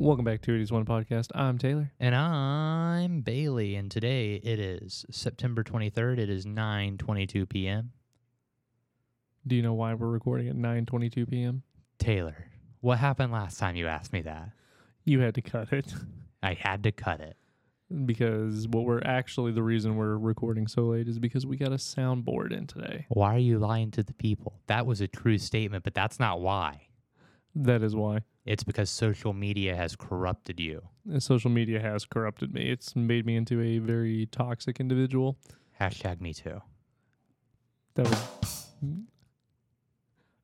Welcome back to 2 Idiots 1 Podcast. I'm Taylor. And I'm Bailey, and today it is September 23rd. It is 9:22 p.m. Do you know why we're recording at 9:22 p.m.? Taylor, what happened last time you asked me that? You had to cut it I had to cut it. because what we're actually the reason we're recording so late is because we got a soundboard in today. Why are you lying to the people? That was a true statement, but that's not why. That is why It's because social media has corrupted you. Social media has corrupted me. It's made me into a very toxic individual. Hashtag me too. That was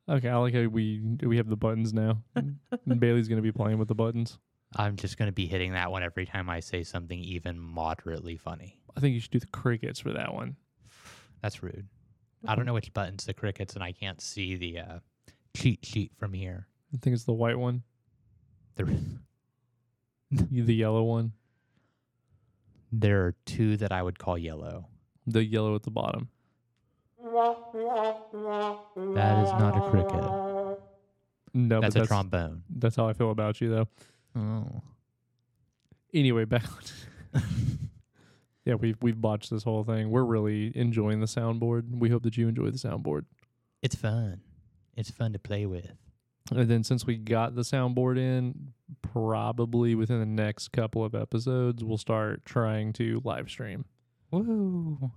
okay. I like how we we have the buttons now. Bailey's gonna be playing with the buttons. I'm just going to be hitting that one every time I say something even moderately funny. I think you should do the crickets for that one. That's rude. I don't know which buttons the crickets, and I can't see the uh, cheat sheet from here. I think it's the white one, There, the yellow one, there are two that I would call yellow. the yellow at the bottom. That is not a cricket. No, That's but a trombone. That's how I feel about you, though. Oh. Anyway, back. Yeah, we've we've botched this whole thing. We're really enjoying the soundboard. We hope that you enjoy the soundboard. It's fun. It's fun to play with. And then since we got the soundboard in, probably within the next couple of episodes, we'll start trying to live stream. Woo.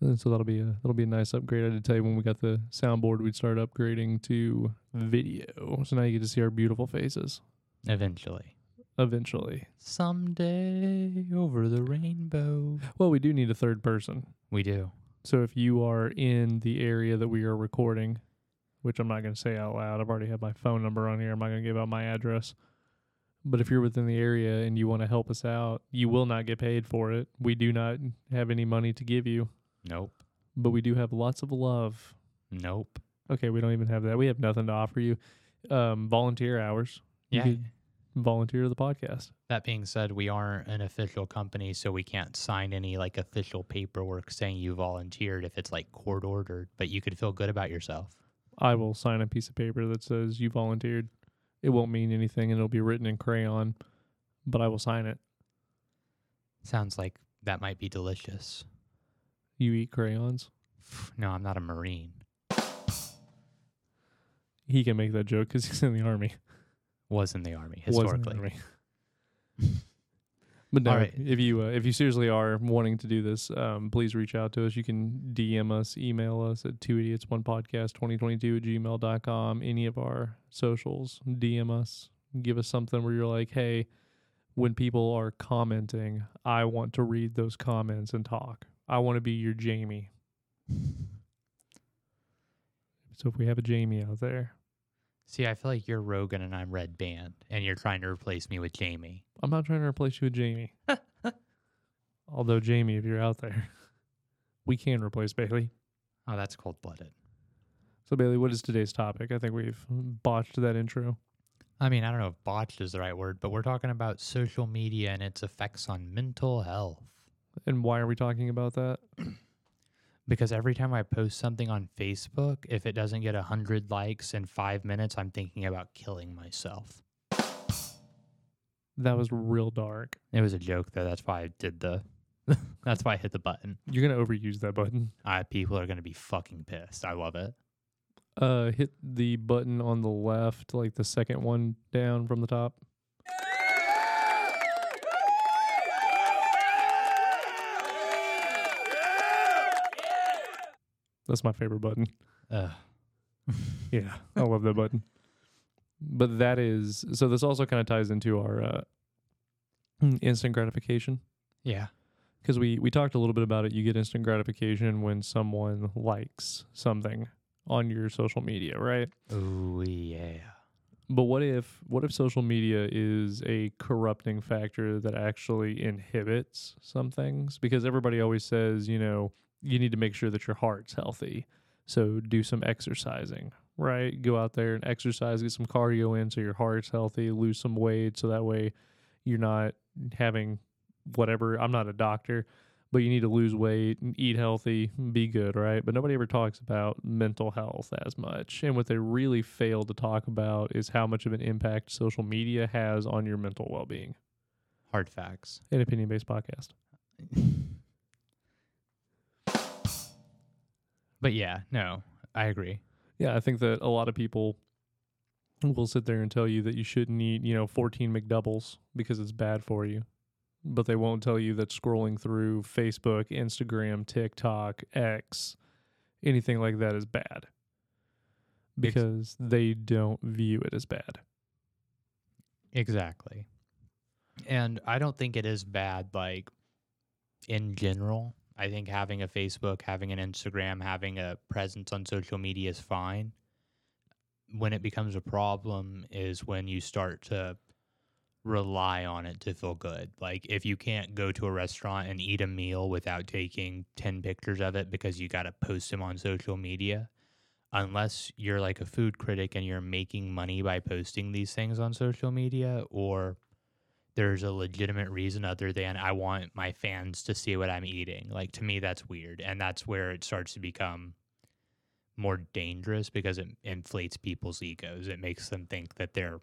And so that'll be a that'll be a nice upgrade. I did tell you when we got the soundboard, we'd start upgrading to video. So now you get to see our beautiful faces Eventually. eventually. Someday over the rainbow. Well, we do need a third person. We do. So if you are in the area that we are recording, which I'm not going to say out loud, I've already had my phone number on here. I'm not going to give out my address. But if you're within the area and you want to help us out, you will not get paid for it. We do not have any money to give you, Nope. but we do have lots of love. Nope. Okay, we don't even have that. We have nothing to offer you. Um, volunteer hours. You Yeah. could volunteer to the podcast. That being said, we aren't an official company, so we can't sign any like official paperwork saying you volunteered if it's like court ordered, but you could feel good about yourself. I will sign a piece of paper that says you volunteered. It won't mean anything and it'll be written in crayon, but I will sign it. Sounds like that might be delicious. You eat crayons. No, I'm not a Marine. He can make that joke because he's in the army. Was in the army Was in the historically. army. But no, right. if you uh, if you seriously are wanting to do this, um, please reach out to us. You can DM us, email us at two idiots one podcast 2022 at gmail.com. Any of our socials, DM us, give us something where you're like, hey, when people are commenting, I want to read those comments and talk. I want to be your Jamie. So if we have a Jamie out there, See, I feel like you're Rogan and I'm Redban, and you're trying to replace me with Jamie. I'm not trying to replace you with Jamie. Although Jamie, if you're out there, we can replace Bailey. Oh, that's cold blooded. So Bailey, what is today's topic? I think we've botched that intro. I mean, I don't know if botched is the right word, but we're talking about social media and its effects on mental health. And why are we talking about that? Because every time I post something on Facebook, if it doesn't get 100 likes in five minutes, I'm thinking about killing myself. That was real dark. It was a joke, though. That's why I did the. that's why I hit the button. You're gonna overuse that button. Uh, people are going to be fucking pissed. I love it. Uh, hit the button on the left, like the second one down from the top. That's my favorite button. Ugh. Yeah, I love that button. But that is so. This also kind of ties into our uh, instant gratification Yeah. because we we talked a little bit about it. You get instant gratification when someone likes something on your social media, right? Oh, yeah. But what if what if social media is a corrupting factor that actually inhibits some things? Because everybody always says, you know, you need to make sure that your heart's healthy. So do some exercising, right? Go out there and exercise, get some cardio in so your heart's healthy, lose some weight so that way you're not having whatever. I'm not a doctor, but you need to lose weight and eat healthy, and be good, right? But nobody ever talks about mental health as much. And what they really fail to talk about is how much of an impact social media has on your mental well being. Hard facts. An opinion based podcast. But yeah, no, I agree. Yeah, I think that a lot of people will sit there and tell you that you shouldn't eat, you know, 14 McDoubles because it's bad for you. But they won't tell you that scrolling through Facebook, Instagram, TikTok, X, anything like that is bad because they don't view it as bad. Exactly. And I don't think it is bad, like in general. I think having a Facebook, having an Instagram, having a presence on social media is fine. When it becomes a problem is when you start to rely on it to feel good. Like if you can't go to a restaurant and eat a meal without taking 10 pictures of it because you got to post them on social media, unless you're like a food critic and you're making money by posting these things on social media or there's a legitimate reason other than I want my fans to see what I'm eating. Like to me that's weird and that's where it starts to become more dangerous because it inflates people's egos. It makes them think that they're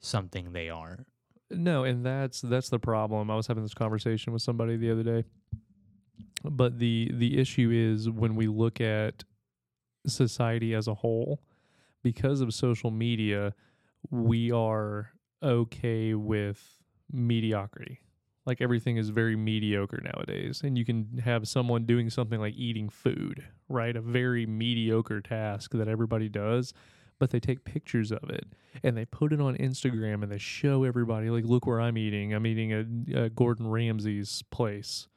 something they aren't. No, and that's that's the problem. I was having this conversation with somebody the other day. But the the issue is when we look at society as a whole, because of social media, we are okay with mediocrity. Like everything is very mediocre nowadays. And you can have someone doing something like eating food, right? A very mediocre task that everybody does, but they take pictures of it and they put it on Instagram and they show everybody, like, look where I'm eating. I'm eating at Gordon Ramsay's place,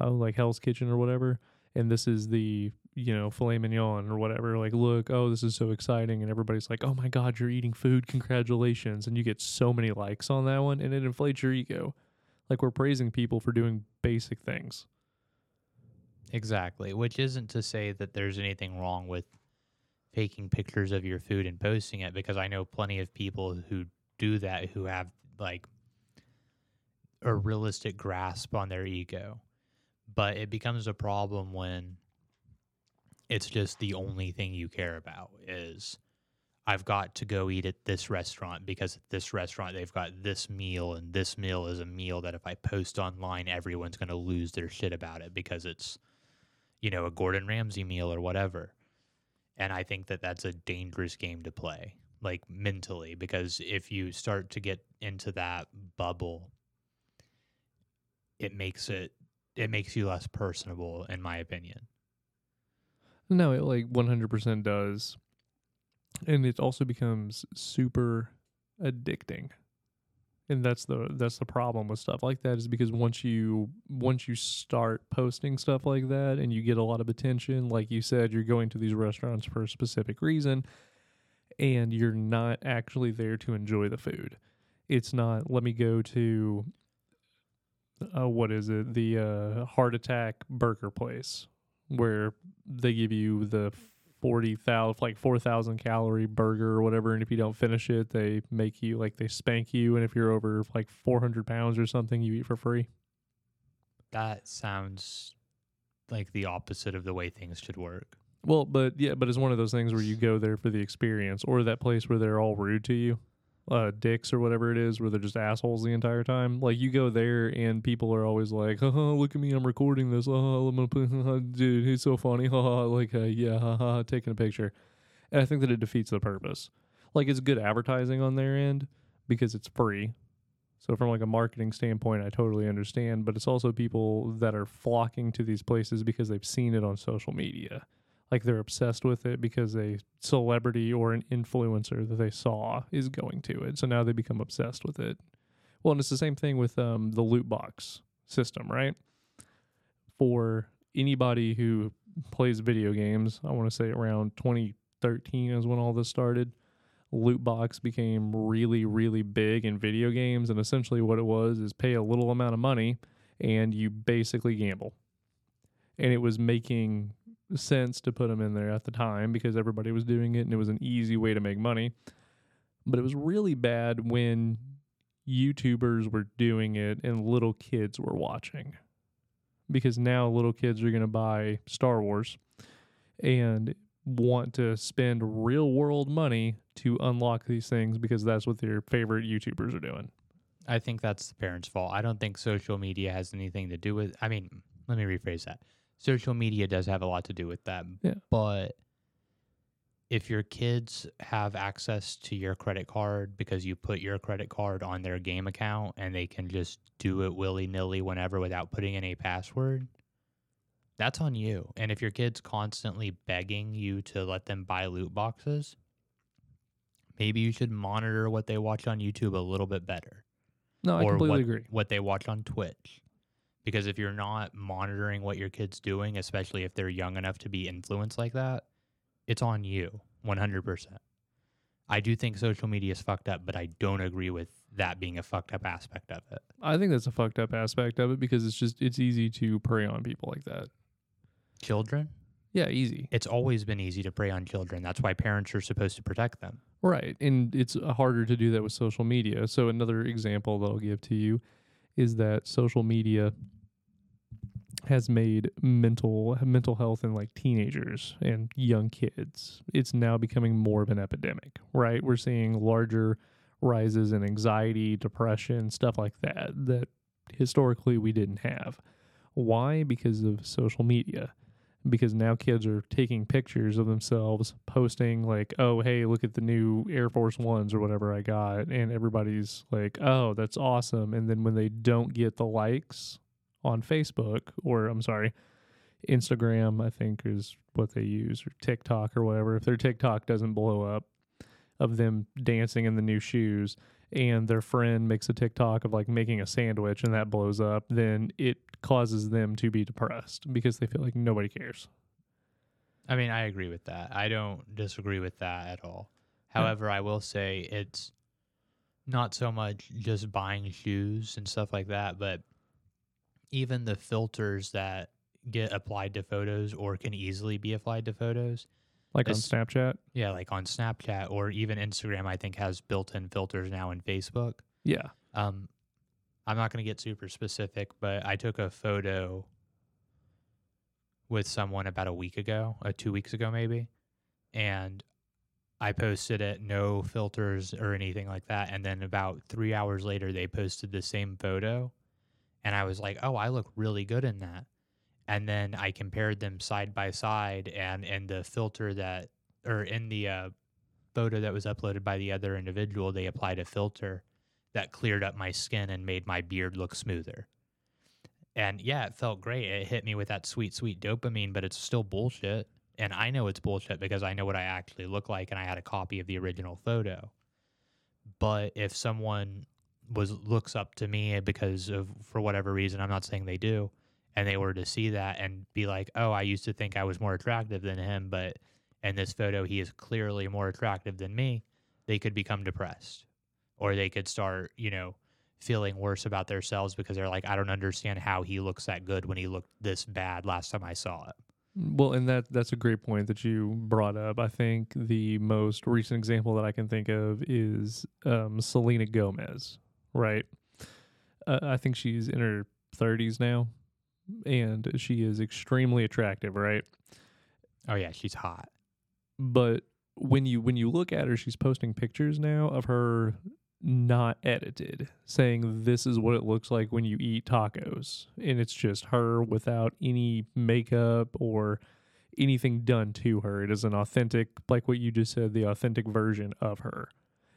uh, like Hell's Kitchen or whatever. And this is the you know, filet mignon or whatever. Like, look, oh, this is so exciting. And everybody's like, oh my God, you're eating food. Congratulations. And you get so many likes on that one and it inflates your ego. Like, we're praising people for doing basic things. Exactly. Which isn't to say that there's anything wrong with taking pictures of your food and posting it because I know plenty of people who do that who have like a realistic grasp on their ego. But it becomes a problem when it's just the only thing you care about is I've got to go eat at this restaurant because at this restaurant they've got this meal and this meal is a meal that if I post online everyone's going to lose their shit about it because it's you know a Gordon Ramsay meal or whatever. And I think that that's a dangerous game to play like mentally because if you start to get into that bubble it makes it it makes you less personable in my opinion. No, it like 100% does. And it also becomes super addicting. And that's the that's the problem with stuff like that is because once you once you start posting stuff like that and you get a lot of attention, like you said, you're going to these restaurants for a specific reason and you're not actually there to enjoy the food. It's not let me go to uh, what is it? The uh, heart attack burger place where they give you the 40,000 like 4,000 calorie burger or whatever and if you don't finish it they make you like they spank you and if you're over like 400 pounds or something you eat for free That sounds like the opposite of the way things should work. well but yeah but it's one of those things where you go there for the experience or that place where they're all rude to you uh dicks or whatever it is where they're just assholes the entire time. Like you go there and people are always like haha look at me i'm recording this. Oh i'm gonna put dude he's so funny. Haha like uh, yeah haha taking a picture. And i think that it defeats the purpose. Like it's good advertising on their end because it's free. So from like a marketing standpoint i totally understand but it's also people that are flocking to these places because they've seen it on social media like they're obsessed with it because a celebrity or an influencer that they saw is going to it. So now they become obsessed with it. Well, and it's the same thing with um, the loot box system, right? For anybody who plays video games, I want to say around 2013 is when all this started. Loot box became really, really big in video games, and essentially what it was is pay a little amount of money and you basically gamble. And it was making sense to put them in there at the time because everybody was doing it and it was an easy way to make money. But it was really bad when YouTubers were doing it and little kids were watching. because now little kids are going to buy Star Wars and want to spend real world money to unlock these things because that's what their favorite YouTubers are doing. I think that's the parents' fault. I don't think social media has anything to do with. I mean, let me rephrase that. Social media does have a lot to do with that. Yeah. But if your kids have access to your credit card because you put your credit card on their game account and they can just do it willy nilly whenever without putting in a password, that's on you. And if your kid's constantly begging you to let them buy loot boxes, maybe you should monitor what they watch on YouTube a little bit better No, I completely what, agree. what they watch on Twitch. Because if you're not monitoring what your kid's doing, especially if they're young enough to be influenced like that, it's on you 100%. I do think social media is fucked up, but I don't agree with that being a fucked up aspect of it. I think that's a fucked up aspect of it because it's just it's easy to prey on people like that. Children, Yeah, easy. it's always been easy to prey on children. That's why parents are supposed to protect them. Right. And it's uh, harder to do that with social media. So another example that I'll give to you is that social media has made mental mental health in like teenagers and young kids. It's now becoming more of an epidemic, right? We're seeing larger rises in anxiety, depression, stuff like that that historically we didn't have. Why? Because of social media because now kids are taking pictures of themselves, posting like, "Oh, hey, look at the new Air Force Ones or whatever I got," and everybody's like, "Oh, that's awesome." And then when they don't get the likes on Facebook or I'm sorry, Instagram, I think is what they use or TikTok or whatever. If their TikTok doesn't blow up of them dancing in the new shoes and their friend makes a TikTok of like making a sandwich and that blows up, then it causes them to be depressed because they feel like nobody cares. I mean, I agree with that. I don't disagree with that at all. Yeah. However, I will say it's not so much just buying shoes and stuff like that, but even the filters that get applied to photos or can easily be applied to photos. Like on Snapchat. Yeah, like on Snapchat or even Instagram, I think has built in filters now in Facebook. Yeah. Um, I'm not going to get super specific, but I took a photo with someone about a week ago, uh, two weeks ago maybe, and I posted it, no filters or anything like that. And then about three hours later, they posted the same photo, and I was like, "Oh, I look really good in that." And then I compared them side by side, and in the filter that, or in the uh, photo that was uploaded by the other individual, they applied a filter that cleared up my skin and made my beard look smoother. And yeah, it felt great. It hit me with that sweet, sweet dopamine, but it's still bullshit. And I know it's bullshit because I know what I actually look like and I had a copy of the original photo. But if someone was looks up to me because of for whatever reason, I'm not saying they do, and they were to see that and be like, "Oh, I used to think I was more attractive than him, but in this photo he is clearly more attractive than me." They could become depressed or they could start, you know, feeling worse about themselves because they're like, I don't understand how he looks that good when he looked this bad last time I saw it. Well, and that that's a great point that you brought up. I think the most recent example that I can think of is um, Selena Gomez, right? Uh, I think she's in her 30s now, and she is extremely attractive, right? Oh yeah, she's hot. But when you when you look at her, she's posting pictures now of her not edited, saying this is what it looks like when you eat tacos, and it's just her without any makeup or anything done to her. It is an authentic, like what you just said, the authentic version of her.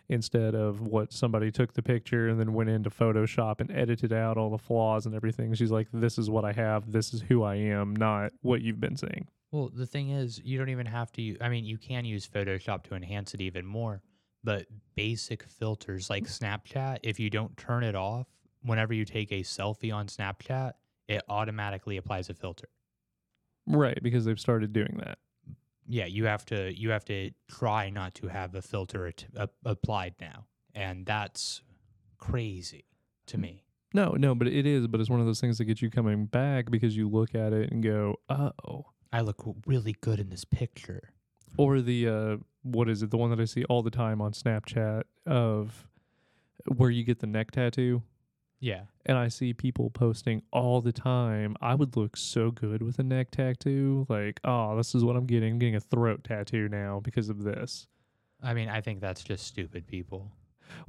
Instead of what somebody took the picture and then went into Photoshop and edited out all the flaws and everything. She's like, This is what I have. This is who I am, not what you've been saying. Well, the thing is, you don't even have to. I mean, you can use Photoshop to enhance it even more, but basic filters like mm. Snapchat, if you don't turn it off, whenever you take a selfie on Snapchat, it automatically applies a filter. Right, because they've started doing that. Yeah, you have to you have to try not to have a filter at, uh, applied now, and that's crazy to me. No, no, but it is. But it's one of those things that gets you coming back because you look at it and go, oh. I look really good in this picture. Or the, uh, what is it? The one that I see all the time on Snapchat of where you get the neck tattoo Yeah. and I see people posting all the time. I would look so good with a neck tattoo. Like, oh, this is what I'm getting. I'm getting a throat tattoo now because of this. I mean, I think that's just stupid people.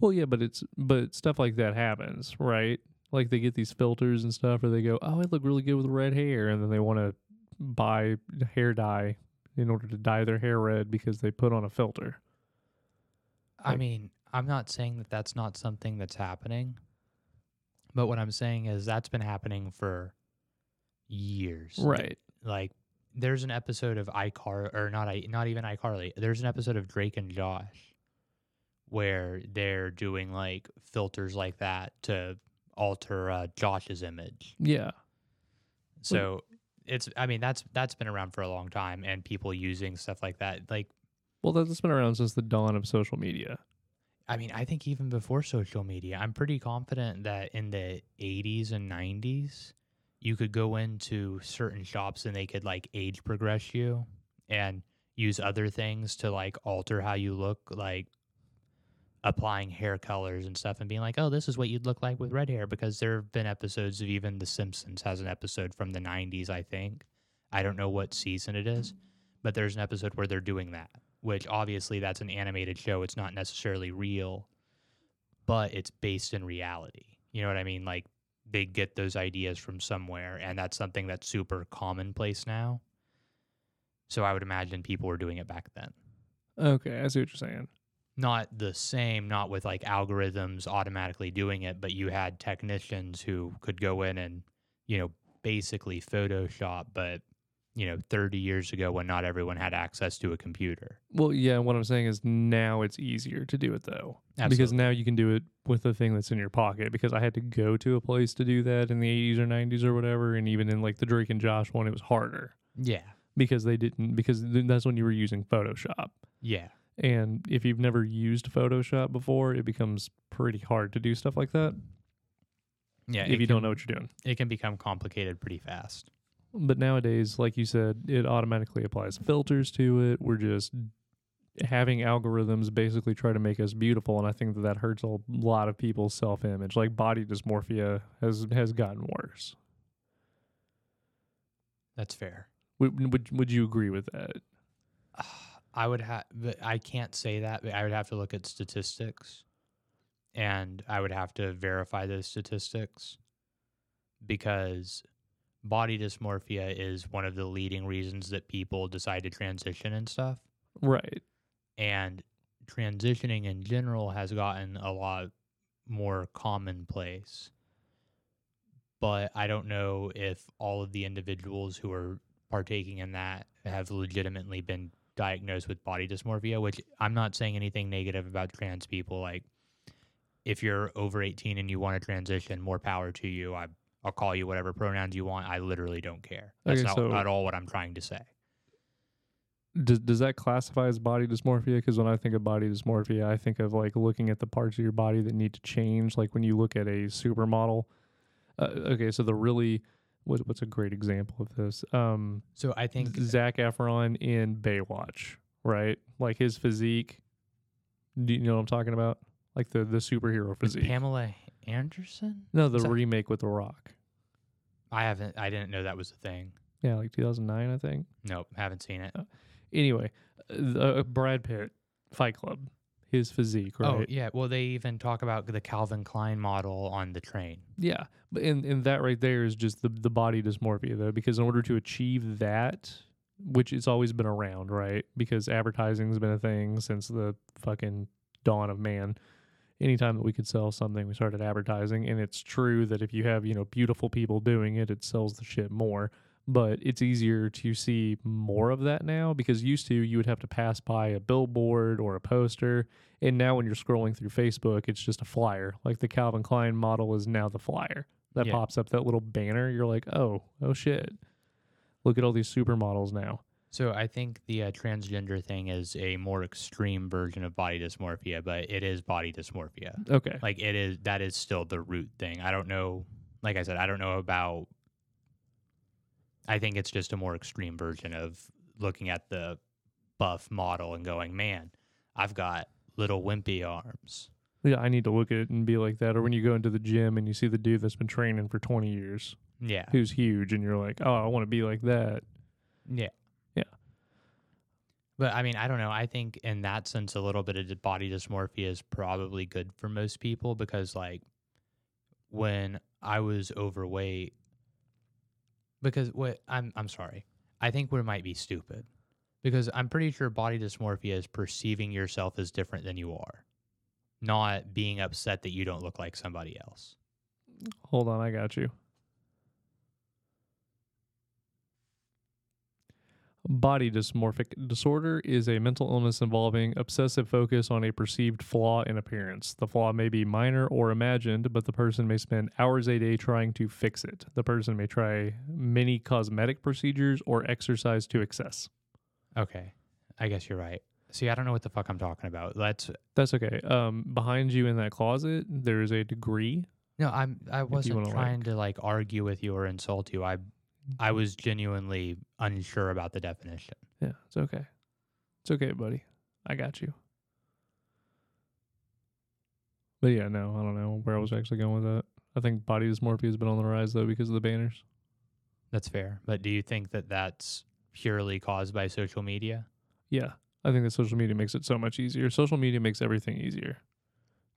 Well, yeah, but it's but stuff like that happens, right? Like they get these filters and stuff, or they go, "Oh, I look really good with red hair," and then they want to buy hair dye in order to dye their hair red because they put on a filter. I Like- mean, I'm not saying that that's not something that's happening, but what I'm saying is that's been happening for years. Right. Like, there's an episode of iCar or not I not even iCarly. There's an episode of Drake and Josh where they're doing like filters like that to alter uh, Josh's image. Yeah. So it's I mean that's that's been around for a long time and people using stuff like that. Like Well, that's been around since the dawn of social media. I mean, I think even before social media, I'm pretty confident that in the 80s and 90s, you could go into certain shops and they could like age progress you and use other things to like alter how you look, like applying hair colors and stuff and being like, oh, this is what you'd look like with red hair. Because there have been episodes of even The Simpsons has an episode from the 90s, I think. I don't know what season it is, mm. but there's an episode where they're doing that which obviously that's an animated show. It's not necessarily real, but it's based in reality. You know what I mean? Like they get those ideas from somewhere, and that's something that's super commonplace now. So I would imagine people were doing it back then. Okay, I see what you're saying. Not the same, not with like algorithms automatically doing it, but you had technicians who could go in and, you know, basically Photoshop, but you know, 30 years ago when not everyone had access to a computer. Well, yeah, what I'm saying is now it's easier to do it though. Because now you can do it with the thing that's in your pocket. Because I had to go to a place to do that in the 80s or 90s or whatever. And even in like the Drake and Josh one, it was harder Yeah. because they didn't, because that's when you were using Photoshop. Yeah. And if you've never used Photoshop before, it becomes pretty hard to do stuff like that Yeah. if you don't know what you're doing. it can become complicated pretty fast. But nowadays, like you said, it automatically applies filters to it. We're just having algorithms basically try to make us beautiful, and I think that that hurts a lot of people's self image. Like body dysmorphia has has gotten worse. That's fair. Would would, would you agree with that? I would have, I can't say that. I would have to look at statistics, and I would have to verify those statistics, because body dysmorphia is one of the leading reasons that people decide to transition and stuff. Right. And transitioning in general has gotten a lot more commonplace. But I don't know if all of the individuals who are partaking in that have legitimately been diagnosed with body dysmorphia, which I'm not saying anything negative about trans people. Like, if you're over 18 and you want to transition, more power to you. I, I'll call you whatever pronouns you want. I literally don't care. That's Okay, not so- at all what I'm trying to say. Does does that classify as body dysmorphia? Because when I think of body dysmorphia, I think of like looking at the parts of your body that need to change. Like when you look at a supermodel. Uh, okay, so the really what, what's a great example of this? Um, So I think Zac Efron in Baywatch, right? Like his physique. Do you know what I'm talking about? Like the the superhero physique. Pamela Anderson? no, the Is that- remake with The Rock. I haven't. I didn't know that was a thing. Yeah, like 2009, I think. Nope, haven't seen it. Anyway, uh, uh, Brad Pitt, Fight Club, his physique, right? Oh yeah. Well, they even talk about the Calvin Klein model on the train. Yeah, but and and that right there is just the the body dysmorphia though, because in order to achieve that, which it's always been around, right? Because advertising's been a thing since the fucking dawn of man. Anytime that we could sell something, we started advertising, and it's true that if you have you know beautiful people doing it, it sells the shit more. But it's easier to see more of that now because used to you would have to pass by a billboard or a poster, and now when you're scrolling through Facebook, it's just a flyer. Like the Calvin Klein model is now the flyer that Yeah. pops up that little banner. You're like, oh, oh shit. Look at all these supermodels now. So I think the uh, transgender thing is a more extreme version of body dysmorphia, but it is body dysmorphia. Okay. Like it is. That is still the root thing. I don't know. Like I said, I don't know about. I think it's just a more extreme version of looking at the buff model and going, man, I've got little wimpy arms. Yeah, I need to look at it and be like that. Or when you go into the gym and you see the dude that's been training for 20 years, Yeah. who's huge, and you're like, oh, I want to be like that. Yeah. But I mean, I don't know. I think in that sense, a little bit of body dysmorphia is probably good for most people because, like, when I was overweight, because what I'm, I'm sorry, I think we might be stupid because I'm pretty sure body dysmorphia is perceiving yourself as different than you are, not being upset that you don't look like somebody else. Hold on, I got you. Body dysmorphic disorder is a mental illness involving obsessive focus on a perceived flaw in appearance. The flaw may be minor or imagined, but the person may spend hours a day trying to fix it. The person may try many cosmetic procedures or exercise to excess. Okay. I guess you're right. See, I don't know what the fuck I'm talking about. Let's That's okay. Um, behind you in that closet, there is a degree. No, I'm. I wasn't wanna, trying to like argue with you or insult you. I, I was genuinely unsure about the definition. Yeah, it's okay. It's okay, buddy. I got you. But yeah, no, I don't know where I was actually going with that. I think body dysmorphia has been on the rise though because of the banners. That's fair. But do you think that that's purely caused by social media? Yeah, I think that social media makes it so much easier. Social media makes everything easier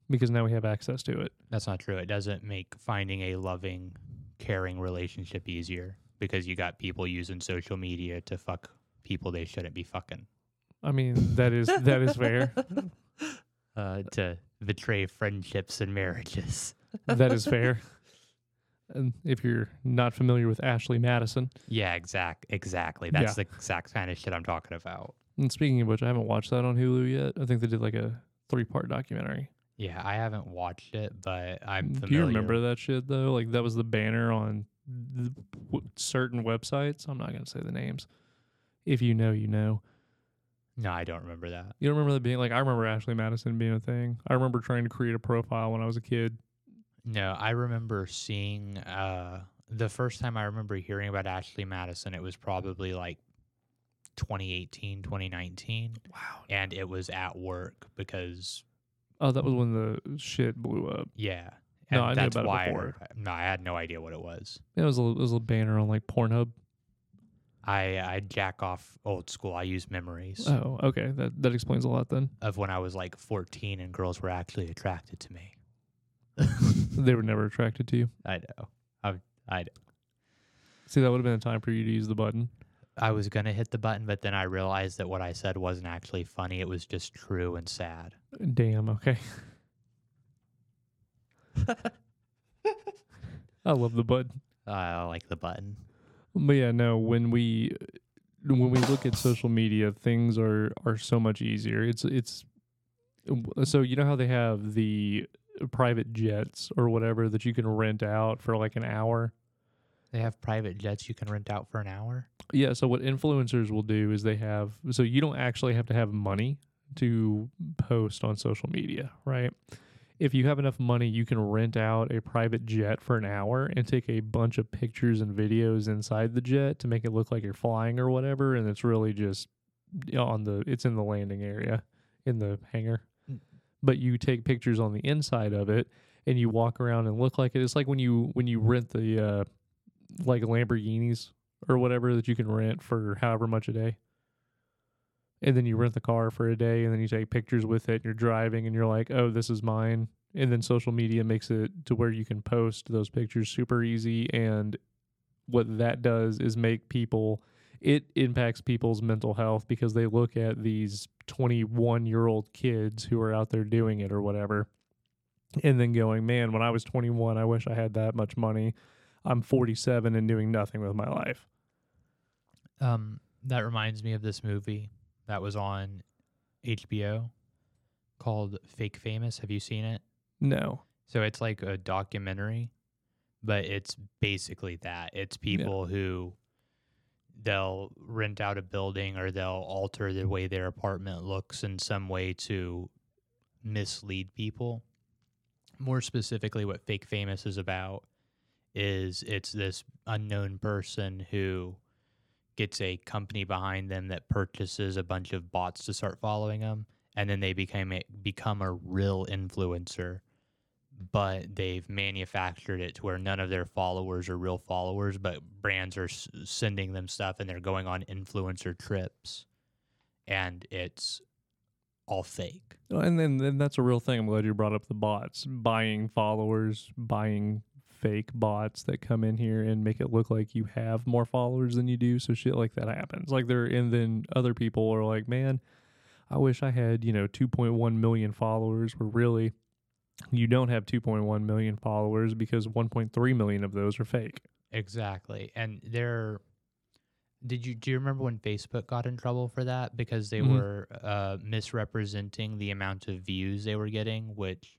because now we have access to it. That's not true. It doesn't make finding a loving, caring relationship easier because you got people using social media to fuck people they shouldn't be fucking. I mean, that is that is fair. Uh, to betray friendships and marriages. That is fair. And if you're not familiar with Ashley Madison, Yeah, exact, exactly. That's the exact kind of shit I'm talking about. and speaking of which, I haven't watched that on Hulu yet. I think they did like a three-part documentary. Yeah, I haven't watched it, but I'm familiar. Do you remember that shit though? Like that was the banner on the, w- certain websites. I'm not gonna say the names. If you know, you know. No, I don't remember that. You don't remember that being like I remember Ashley Madison being a thing. I remember trying to create a profile when I was a kid. No, I remember seeing uh the first time I remember hearing about Ashley Madison, it was probably like 2018, 2019, Wow. and it was at work because Oh, that was when the shit blew up. yeah. No, I knew about it before. I, no, I had no idea what it was. It was a it was a banner on like Pornhub. I I jack off old school. I use memories Oh, okay. That that explains a lot then. of when I was like 14 and girls were actually attracted to me. They were never attracted to you. I know. I I See, that would have been a time for you to use the button. I was gonna hit the button, but then I realized that what I said wasn't actually funny. It was just true and sad. Damn. Okay. I love the button. Oh, I like the button. But yeah, no. When we when we look at social media, things are are so much easier. It's it's so you know how they have the private jets or whatever that you can rent out for like an hour. They have private jets you can rent out for an hour. Yeah. So what influencers will do is they have so you don't actually have to have money to post on social media, right? If you have enough money, you can rent out a private jet for an hour and take a bunch of pictures and videos inside the jet to make it look like you're flying or whatever. And it's really just on the it's in the landing area in the hangar. Mm. But you take pictures on the inside of it and you walk around and look like it. It's like when you when you rent the uh like Lamborghinis or whatever that you can rent for however much a day. And then you rent the car for a day and then you take pictures with it and you're driving and you're like, oh, this is mine. And then social media makes it to where you can post those pictures super easy. And what that does is make people, it impacts people's mental health because they look at these 21 year old kids who are out there doing it or whatever. And then going, man, when I was 21, I wish I had that much money. I'm 47 and doing nothing with my life. Um, that reminds me of this movie that was on HBO called Fake Famous. Have you seen it? No. So it's like a documentary, but it's basically that. It's people who they'll rent out a building or they'll alter the way their apartment looks in some way to mislead people. More specifically, what Fake Famous is about is it's this unknown person who gets a company behind them that purchases a bunch of bots to start following them and then they became a, become a real influencer, but they've manufactured it to where none of their followers are real followers, but brands are s- sending them stuff and they're going on influencer trips, and it's all fake. And then, then that's a real thing. I'm glad you brought up the bots, buying followers, buying fake bots that come in here and make it look like you have more followers than you do. So shit like that happens. Like there, and then other people are like, man, I wish I had you know 2.1 million followers. Where really, you don't have 2.1 million followers because 1.3 million of those are fake. Exactly. And they're did you do you remember when Facebook got in trouble for that because they Mhm. were uh, misrepresenting the amount of views they were getting, which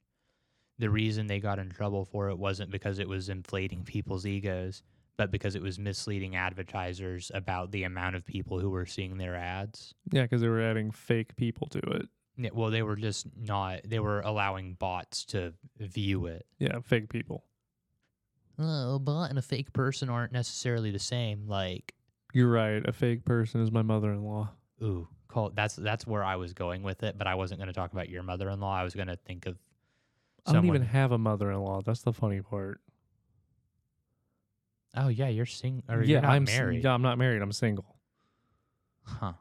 the reason they got in trouble for it wasn't because it was inflating people's egos, but because it was misleading advertisers about the amount of people who were seeing their ads. Yeah, because they were adding fake people to it. Yeah, well, they were just not. They were allowing bots to view it. Yeah, fake people. Oh, a bot and a fake person aren't necessarily the same. Like, You're right. A fake person is my mother-in-law. Ooh, cool. That's that's where I was going with it, but I wasn't going to talk about your mother-in-law. I was going to think of I don't even have a mother-in-law. That's the funny part. oh yeah, you're sing or yeah, you're not I'm s- married. yeah, I'm not married. I'm single. Huh.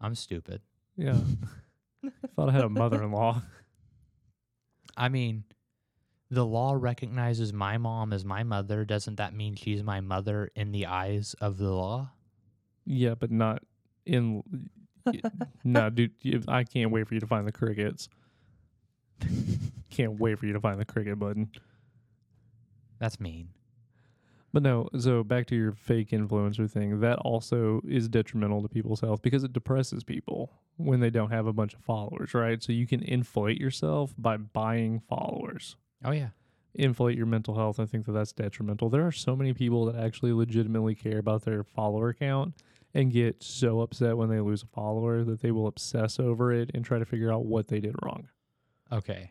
I'm stupid. Yeah. Thought I had a mother-in-law. I mean, the law recognizes my mom as my mother. Doesn't that mean she's my mother in the eyes of the law? Yeah, but not in. no, dude, I can't wait for you to find the crickets. Can't wait for you to find the cricket button. That's mean. But no, so back to your fake influencer thing. That also is detrimental to people's health because it depresses people when they don't have a bunch of followers, right? So you can inflate yourself by buying followers. Oh yeah. inflate your mental health. I think that that's detrimental. There are so many people that actually legitimately care about their follower count and get so upset when they lose a follower that they will obsess over it and try to figure out what they did wrong. Okay.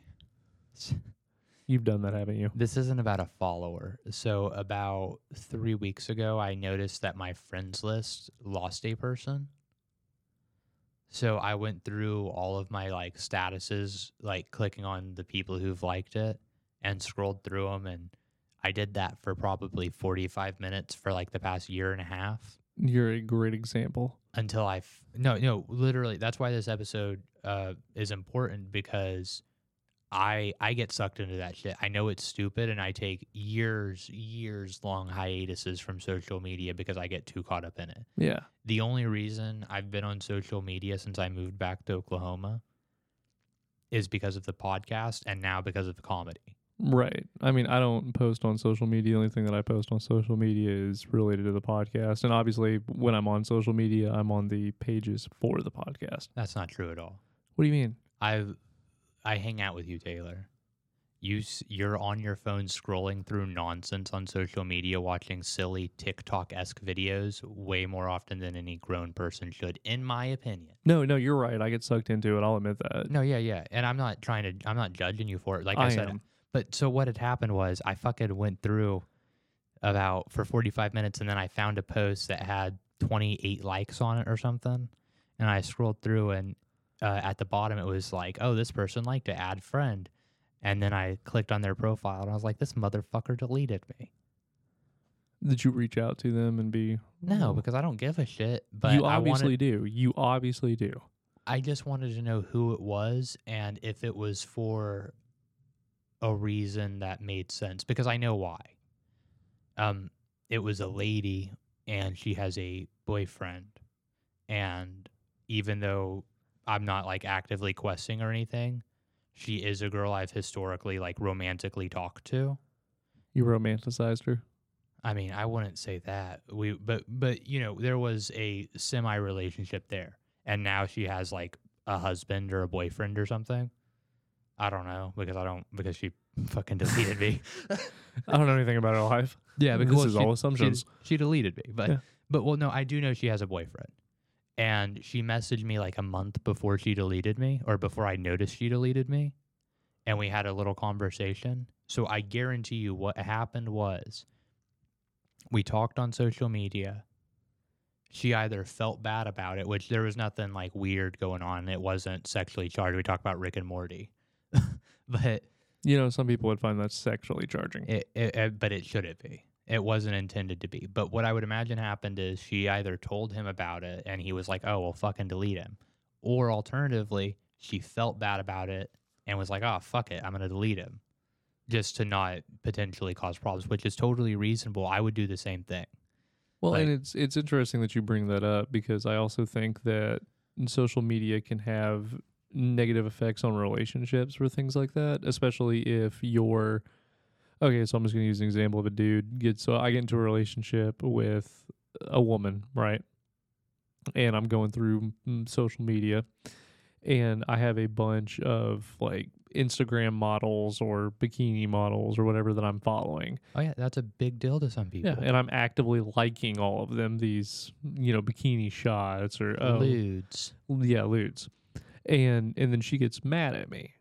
You've done that, haven't you? This isn't about a follower. So about three weeks ago, I noticed that my friends list lost a person. So I went through all of my like statuses, like clicking on the people who've liked it, and scrolled through them. And I did that for probably forty-five minutes for like the past year and a half You're a great example. until I f- no no literally that's why this episode uh is important because I I get sucked into that shit. I know it's stupid and I take years years long hiatuses from social media because I get too caught up in it. Yeah. The only reason I've been on social media since I moved back to Oklahoma is because of the podcast and now because of the comedy. Right. I mean, I don't post on social media. The only thing that I post on social media is related to the podcast. And obviously, when I'm on social media, I'm on the pages for the podcast. That's not true at all. What do you mean? I I hang out with you, Taylor. You you're on your phone scrolling through nonsense on social media, watching silly TikTok esque videos way more often than any grown person should, in my opinion. No, no, you're right. I get sucked into it. I'll admit that. No, yeah, yeah, and I'm not trying to. I'm not judging you for it. Like I, I said, am. but so what had happened was I fucking went through about for 45 minutes, and then I found a post that had 28 likes on it or something, and I scrolled through and uh, at the bottom it was like, oh, this person liked to add friend. And then I clicked on their profile and I was like, this motherfucker deleted me. Did you reach out to them and be No, because I don't give a shit. But you obviously wanted, do. You obviously do. I just wanted to know who it was and if it was for a reason that made sense because I know why. Um, it was a lady and she has a boyfriend, and even though I'm not like actively questing or anything, she is a girl I've historically like romantically talked to. You romanticized her. I mean, I wouldn't say that. We but but you know, there was a semi relationship there. And now she has like a husband or a boyfriend or something. I don't know because I don't because she fucking deleted me. I don't know anything about her life. yeah, this because is she, all she- assumptions. She, deleted me. But Yeah. but well no, I do know she has a boyfriend. And she messaged me like a month before she deleted me or before I noticed she deleted me. And we had a little conversation. So I guarantee you what happened was we talked on social media she either felt bad about it, which there was nothing like weird going on. It wasn't sexually charged. We talked about Rick and Morty, but You know, some people would find that sexually charging. it, it, it but it shouldn't be. It wasn't intended to be. But what I would imagine happened is she either told him about it and he was like, "Oh, well, fucking delete him," or alternatively, she felt bad about it and was like, "Oh, fuck it, I'm gonna delete him," just to not potentially cause problems, which is totally reasonable. I would do the same thing. Well, and it's it's interesting that you bring that up because I also think that social media can have negative effects on relationships for things like that, especially if you're okay. So I'm just going to use an example of a dude gets so I get into a relationship with a woman, right? And I'm going through social media, and I have a bunch of like Instagram models or bikini models or whatever that I'm following. Oh yeah, that's a big deal to some people. Yeah, and I'm actively liking all of them. These, you know, bikini shots or oh, Lewds. yeah, lewds, and and then she gets mad at me.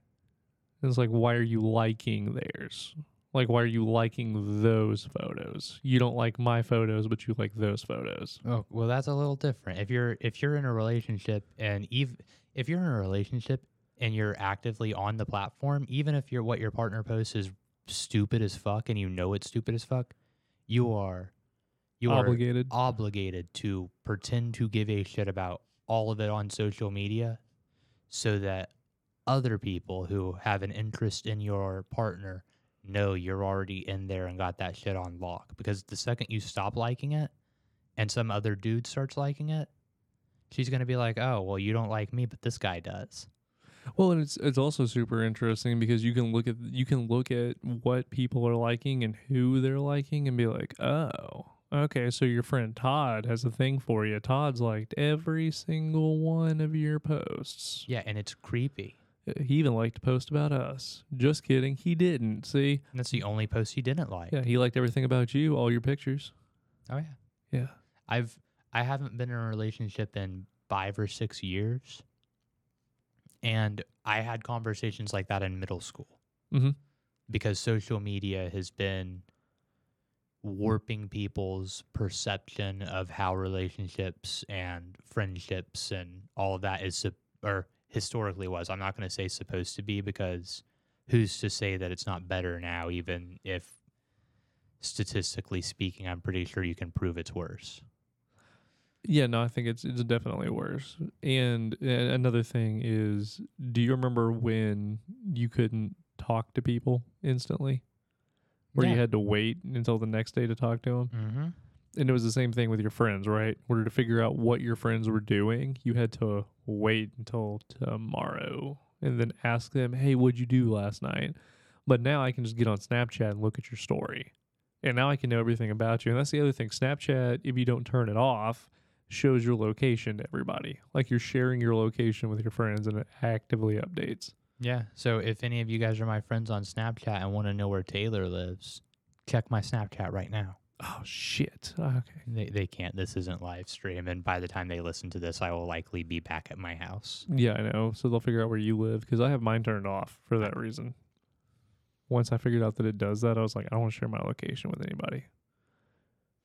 And it's like, why are you liking theirs? Like, why are you liking those photos? You don't like my photos, but you like those photos. Oh, well, that's a little different. If you're if you're in a relationship and even if you're in a relationship and you're actively on the platform, even if you're what your partner posts is stupid as fuck and you know it's stupid as fuck, you are you Obligated. are obligated to pretend to give a shit about all of it on social media so that other people who have an interest in your partner know you're already in there and got that shit on lock. Because the second you stop liking it and some other dude starts liking it, she's gonna be like, "Oh, well, you don't like me, but this guy does." Well, and it's it's also super interesting because you can look at you can look at what people are liking and who they're liking and be like, oh, okay, so your friend Todd has a thing for you. Todd's liked every single one of your posts. Yeah, and it's creepy. He even liked to post about us. Just kidding, he didn't. See, And that's the only post he didn't like. yeah, he liked everything about you, all your pictures. Oh yeah. Yeah, I've I haven't been in a relationship in five or six years, and I had conversations like that in middle school Mhm. because social media has been warping people's perception of how relationships and friendships and all of that is or historically was. I'm not going to say supposed to be because who's to say that it's not better now, even if statistically speaking, I'm pretty sure you can prove it's worse. yeah. No, I think it's it's definitely worse. And uh, another thing is, do you remember when you couldn't talk to people instantly? Where you had to wait until the next day to talk to them? Mm-hmm. And it was the same thing with your friends, right? In order to figure out what your friends were doing, you had to wait until tomorrow and then ask them, hey, what'd you do last night? But now I can just get on Snapchat and look at your story. And now I can know everything about you. And that's the other thing. Snapchat, if you don't turn it off, shows your location to everybody. Like you're sharing your location with your friends and it actively updates. Yeah. So if any of you guys are my friends on Snapchat and want to know where Taylor lives, check my Snapchat right now. Oh, shit. Okay. They they can't. This isn't live stream, and by the time they listen to this, I will likely be back at my house. Yeah, I know. So they'll figure out where you live because I have mine turned off for that uh. reason. Once I figured out that it does that, I was like, I don't want to share my location with anybody,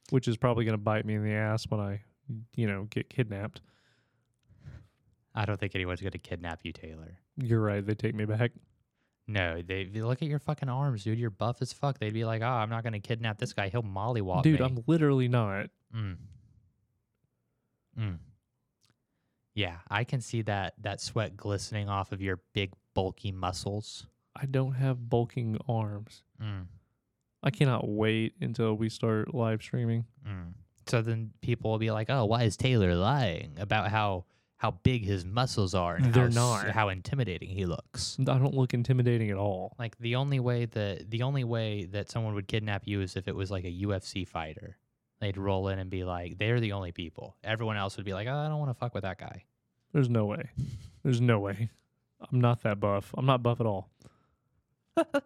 which is probably going to bite me in the ass when I, you know, get kidnapped. I don't think anyone's gonna kidnap you, Taylor. You're right. They take me back. No, they, look at your fucking arms, dude. You're buff as fuck. They'd be like, "Oh, I'm not gonna kidnap this guy. He'll mollywop Dude, me." I'm literally not. Mm. Mm. Yeah, I can see that that sweat glistening off of your big bulky muscles. I don't have bulking arms. Mm. I cannot wait until we start live streaming. Mm. So then people will be like, "Oh, why is Taylor lying about how how big his muscles are and They're how, not. how intimidating he looks?" I don't look intimidating at all. Like the only way that the only way that someone would kidnap you is if it was like a UFC fighter. They'd roll in and be like, "They're the only people." Everyone else would be like, "Oh, I don't want to fuck with that guy." There's no way. There's no way. I'm not that buff. I'm not buff at all.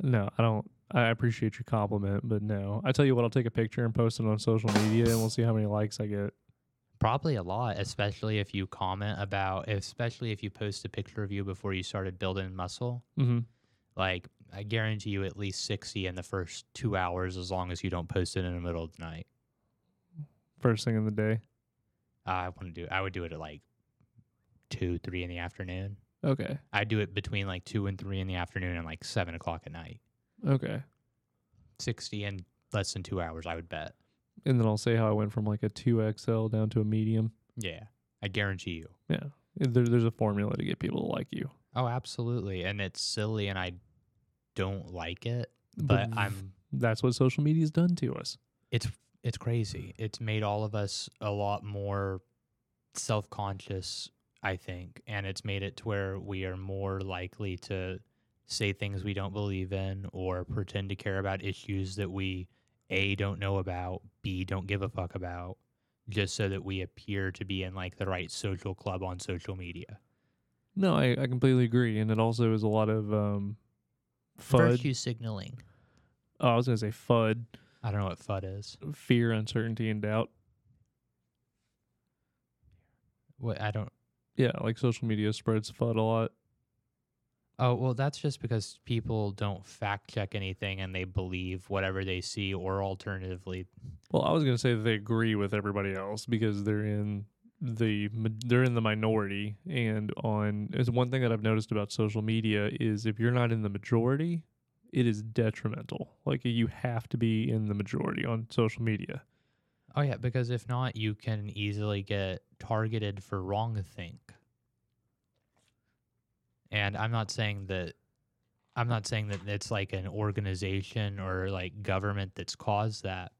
No, I don't. I appreciate your compliment, but no. I tell you what, I'll take a picture and post it on social media, and we'll see how many likes I get. Probably a lot, especially if you comment about, especially if you post a picture of you before you started building muscle. Mm-hmm. Like, I guarantee you at least 60 in the first two hours as long as you don't post it in the middle of the night. First thing in the day. I want to do. I would do it at like two, three in the afternoon. Okay. I do it between like two and three in the afternoon and like seven o'clock at night. Okay. Sixty in less than two hours, I would bet. And then I'll say how I went from like a two XL down to a medium. Yeah, I guarantee you. Yeah. There, there's a formula to get people to like you. Oh, absolutely. And it's silly, and I don't like it, but I'm That's what social media's done to us. It's it's crazy. It's made all of us a lot more self conscious, I think, and it's made it to where we are more likely to say things we don't believe in or pretend to care about issues that we a don't know about, b don't give a fuck about, just so that we appear to be in like the right social club on social media. No, I, I completely agree. And it also is a lot of um, FUD. Virtue signaling. Oh, I was going to say FUD, I don't know what FUD is. fear, uncertainty, and doubt. What I don't. Yeah, like social media spreads FUD a lot. Oh well, that's just because people don't fact check anything and they believe whatever they see, or alternatively, Well, I was going to say that they agree with everybody else because they're in the they're in the minority and on is one thing that I've noticed about social media is if you're not in the majority, it is detrimental. Like you have to be in the majority on social media. oh yeah, because if not, you can easily get targeted for wrong think. And I'm not saying that. I'm not saying that it's like an organization or like government that's caused that,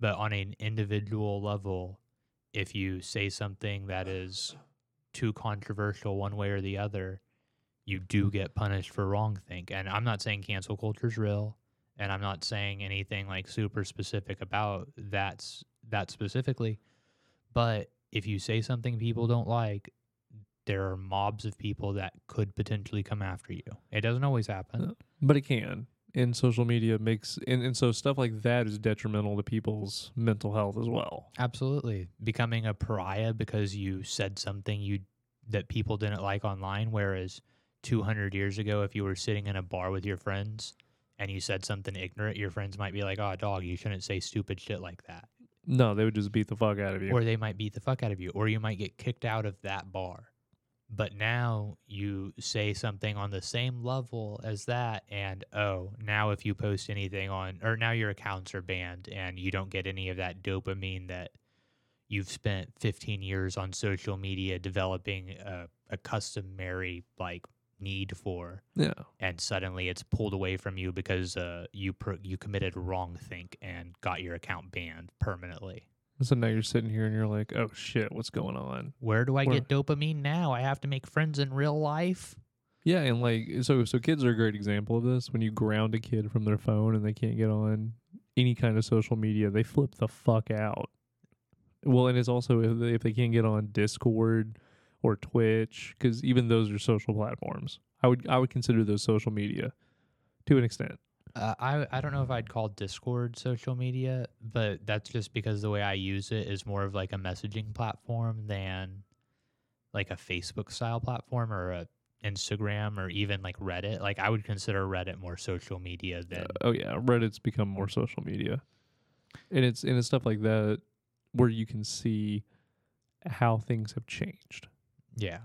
but on an individual level, if you say something that is too controversial one way or the other, you do get punished for wrong wrongthink. And I'm not saying cancel culture is real, and I'm not saying anything like super specific about that's that specifically. But if you say something people don't like, there are mobs of people that could potentially come after you. It doesn't always happen. Uh, but it can. And social media makes and, and so stuff like that is detrimental to people's mental health as well. Absolutely. Becoming a pariah because you said something you that people didn't like online whereas 200 years ago if you were sitting in a bar with your friends and you said something ignorant your friends might be like, "Oh, dog, you shouldn't say stupid shit like that." No, they would just beat the fuck out of you. Or they might beat the fuck out of you or you might get kicked out of that bar. But now you say something on the same level as that and oh, now if you post anything on or now your accounts are banned and you don't get any of that dopamine that you've spent 15 years on social media developing a, a customary like need for yeah. and suddenly it's pulled away from you because uh, you you committed wrong think and got your account banned permanently. So now you're sitting here and you're like, "Oh shit, what's going on?" Where do I Where- get dopamine now? I have to make friends in real life. Yeah, and like so so kids are a great example of this. When you ground a kid from their phone and they can't get on any kind of social media, they flip the fuck out. Well, and it's also if they, if they can't get on Discord or Twitch cuz even those are social platforms. I would I would consider those social media to an extent. Uh, I I don't know if I'd call Discord social media, but that's just because the way I use it is more of like a messaging platform than like a Facebook style platform or a Instagram or even like Reddit. Like I would consider Reddit more social media than oh yeah, Reddit's become more social media. And it's and it's stuff like that where you can see how things have changed. yeah.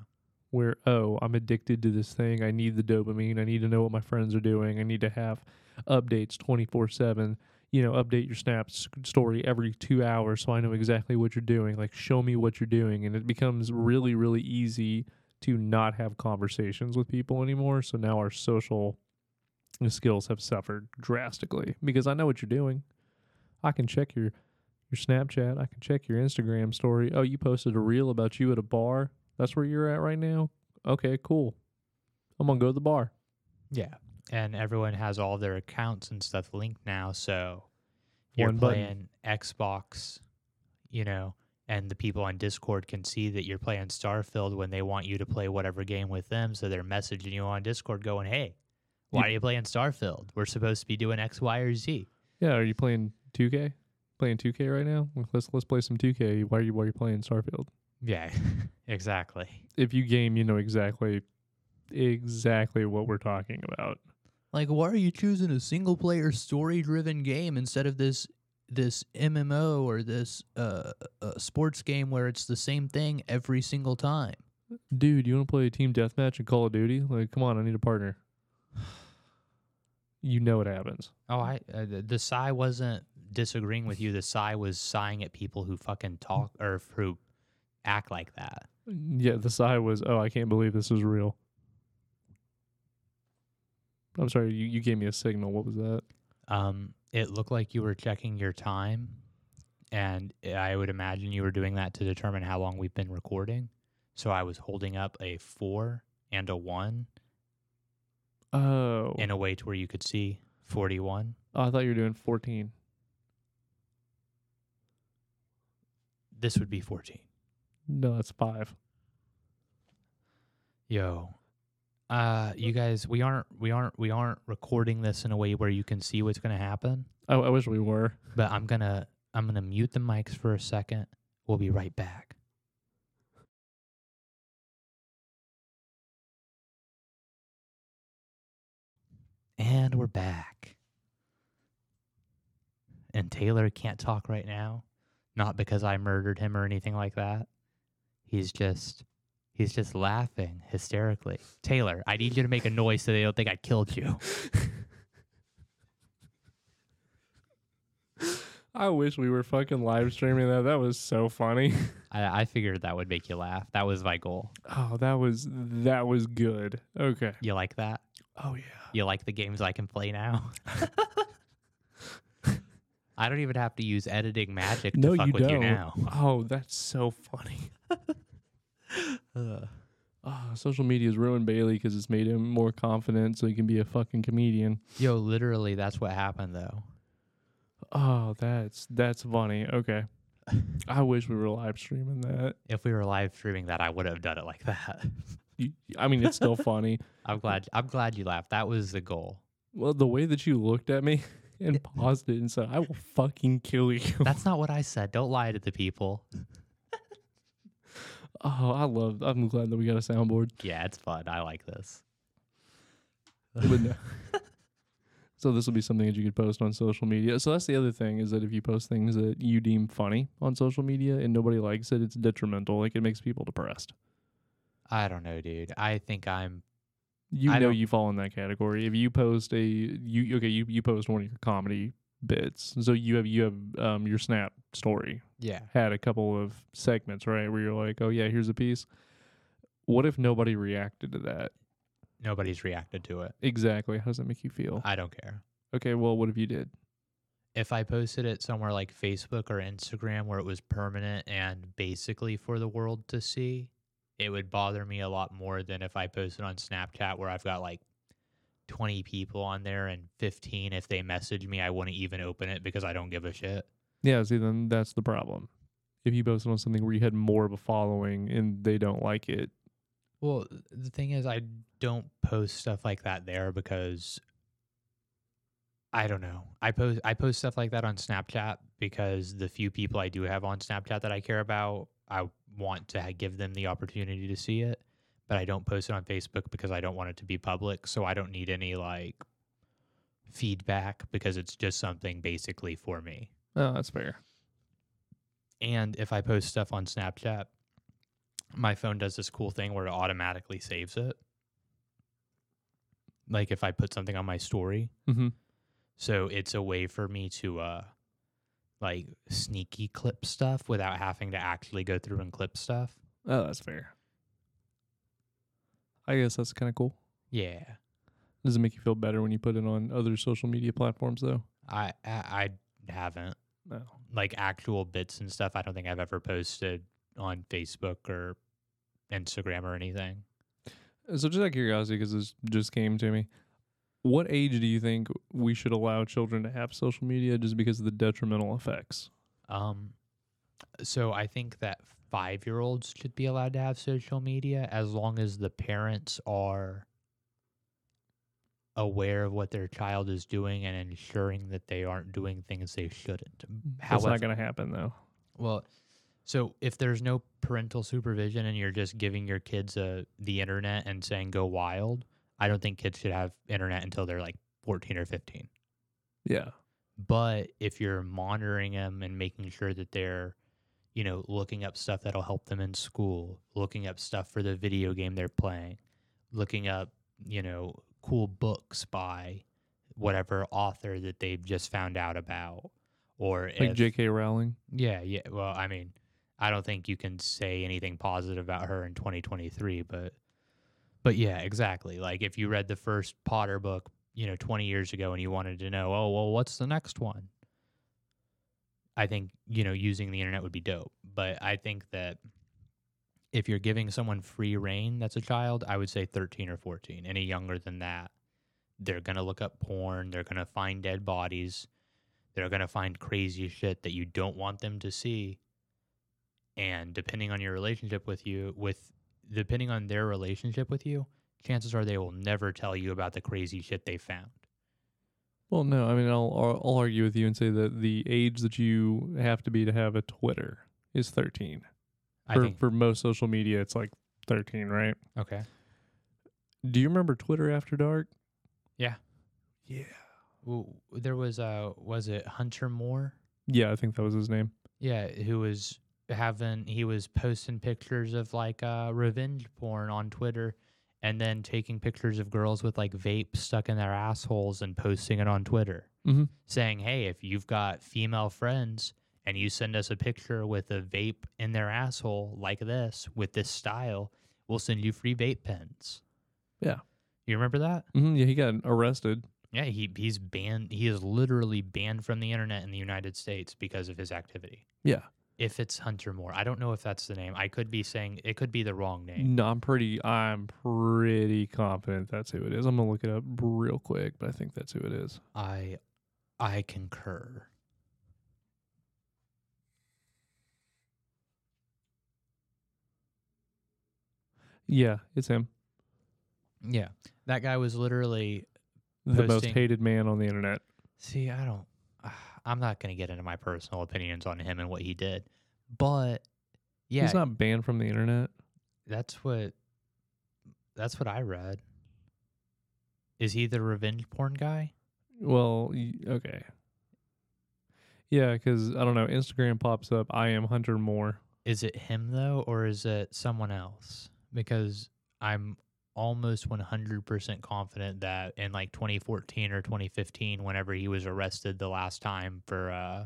Where oh i'm addicted to this thing. I need the dopamine. I need to know what my friends are doing. I need to have updates 24-7 you know update your snap story every two hours so i know exactly what you're doing. Like show me what you're doing. And it becomes really really easy to not have conversations with people anymore. So now our social skills have suffered drastically because i know what you're doing. I can check your your snapchat. I can check your instagram story. Oh you posted a reel about you at a bar that's where you're at right now? Okay, cool. I'm gonna go to the bar. Yeah. And everyone has all their accounts and stuff linked now. So you're One playing Xbox, you know, and the people on Discord can see that you're playing Starfield when they want you to play whatever game with them. So they're messaging you on Discord going, hey, why are you playing Starfield? We're supposed to be doing X, Y, or Z. Yeah, are you playing 2K? Playing 2K right now? Let's let's play some 2K. Why are you why are you playing Starfield? Yeah, exactly. If you game, you know exactly exactly what we're talking about. Like, why are you choosing a single player story driven game instead of this this MMO or this uh, uh sports game where it's the same thing every single time. Dude, you want to play a team deathmatch in Call of Duty? Like, come on, I need a partner. You know what happens. Oh, I uh, the the sigh wasn't disagreeing with you. The sigh was sighing at people who fucking talk or who act like that. Yeah, the sigh was, oh, I can't believe this is real. I'm sorry, you, you gave me a signal. What was that? Um, it looked like you were checking your time, and I would imagine you were doing that to determine how long we've been recording. So I was holding up a four and a one Oh. in a way to where you could see forty-one. oh, I thought you were doing 14. This would be fourteen. No, that's five. Yo, uh, you guys, we aren't, we aren't, we aren't recording this in a way where you can see what's gonna happen. Oh, I wish we were. But I'm gonna, I'm gonna mute the mics for a second. We'll be right back. And we're back. And Taylor can't talk right now, not because I murdered him or anything like that. He's just he's just laughing hysterically. Taylor, I need you to make a noise so they don't think I killed you. I wish we were fucking live streaming that. That was so funny. I, I figured that would make you laugh. That was my goal. Oh, that was that was good. Okay. You like that? Oh yeah. You like the games I can play now? I don't even have to use editing magic to No, fuck you with don't. you now. Oh, that's so funny. Oh, social media's ruined Bailey because it's made him more confident, so he can be a fucking comedian. Yo, literally, that's what happened though. Oh, that's that's funny. Okay. I wish we were live streaming that. If we were live streaming that, I would have done it like that. I mean, it's still funny. I'm glad. I'm glad you laughed. That was the goal. Well, the way that you looked at me and paused it and said, "I will fucking kill you." That's not what I said. Don't lie to the people. Oh, I love. I'm glad that we got a soundboard. Yeah, it's fun. I like this. But no. so this will be something that you could post on social media. So that's the other thing is that if you post things that you deem funny on social media and nobody likes it, it's detrimental. Like it makes people depressed. I don't know, dude. I think I'm. You I know don't- you fall in that category. If you post a you okay, you you post one of your comedy bits. So you have you have um your snap story Yeah. had a couple of segments, right, where you're like, "Oh yeah, here's a piece." What if nobody reacted to that? Nobody's reacted to it. Exactly. How does that make you feel? I don't care. Okay, well, what if you did? if I posted it somewhere like Facebook or Instagram where it was permanent and basically for the world to see, it would bother me a lot more than if I posted on Snapchat where I've got like 20 people on there and 15 if they message me I wouldn't even open it because I don't give a shit. Yeah, see, then that's the problem. If you posted on something where you had more of a following and they don't like it, Well, the thing is I don't post stuff like that there because I don't know. I post I post stuff like that on Snapchat because the few people I do have on Snapchat that I care about, I want to give them the opportunity to see it. But I don't post it on Facebook because I don't want it to be public. So I don't need any like feedback because it's just something basically for me. oh, that's fair. And if I post stuff on Snapchat, my phone does this cool thing where it automatically saves it. Like if I put something on my story. Mm-hmm. So it's a way for me to uh like sneaky clip stuff without having to actually go through and clip stuff. Oh, that's fair. I guess that's kind of cool. Yeah. Does it make you feel better when you put it on other social media platforms, though? I I, I haven't No. like actual bits and stuff. I don't think I've ever posted on Facebook or Instagram or anything. So, just out of curiosity, because this just came to me, what age do you think we should allow children to have social media just because of the detrimental effects? Um, so I think that five year olds should be allowed to have social media as long as the parents are aware of what their child is doing and ensuring that they aren't doing things they shouldn't. That's However, not going to happen, though. well, so if there's no parental supervision and you're just giving your kids a the internet and saying go wild, I don't think kids should have internet until they're like 14 or 15. Yeah. But if you're monitoring them and making sure that they're, you know, looking up stuff that'll help them in school, looking up stuff for the video game they're playing, looking up, you know, cool books by whatever author that they've just found out about, or Like if, J.K. Rowling. yeah, yeah. Well, I mean, I don't think you can say anything positive about her in 2023, but but yeah, exactly. Like if you read the first Potter book, you know, 20 years ago and you wanted to know, "Oh, well, what's the next one?" I think, you know, using the internet would be dope. But I think that if you're giving someone free reign that's a child, I would say 13 or 14. Any younger than that, they're going to look up porn, they're going to find dead bodies, they're going to find crazy shit that you don't want them to see. And depending on your relationship with you, with depending on their relationship with you, chances are they will never tell you about the crazy shit they found. Well, no, I mean, I'll, I'll argue with you and say that the age that you have to be to have a Twitter is 13. I For, think for most social media, it's like 13, right? okay. Do you remember Twitter After Dark? Yeah. Yeah. Well, there was uh was it Hunter Moore? Yeah, I think that was his name. Yeah, who was having he was posting pictures of like uh revenge porn on Twitter and then taking pictures of girls with like vape stuck in their assholes and posting it on Twitter. Mm-hmm. saying, "Hey, if you've got female friends and you send us a picture with a vape in their asshole like this with this style, we'll send you free vape pens." Yeah. You remember that? Mm-hmm. Yeah, he got arrested. Yeah, he he's banned he is literally banned from the internet in the United States because of his activity. Yeah. If it's Hunter Moore. I don't know if that's the name. I could be saying it could be the wrong name. No, I'm pretty I'm pretty confident that's who it is. I'm gonna look it up real quick, but I think that's who it is. I I concur. Yeah, it's him. Yeah. That guy was literally The most hated man on the internet. See, I don't. I'm not going to get into my personal opinions on him and what he did, but yeah, He's not banned from the internet. that's what that's what I read. Is he the revenge porn guy? Well, okay. Yeah, because I don't know. Instagram pops up. I am Hunter Moore. Is it him though, or is it someone else? Because I'm almost 100% confident that in like 2014 or 2015, whenever he was arrested the last time for uh,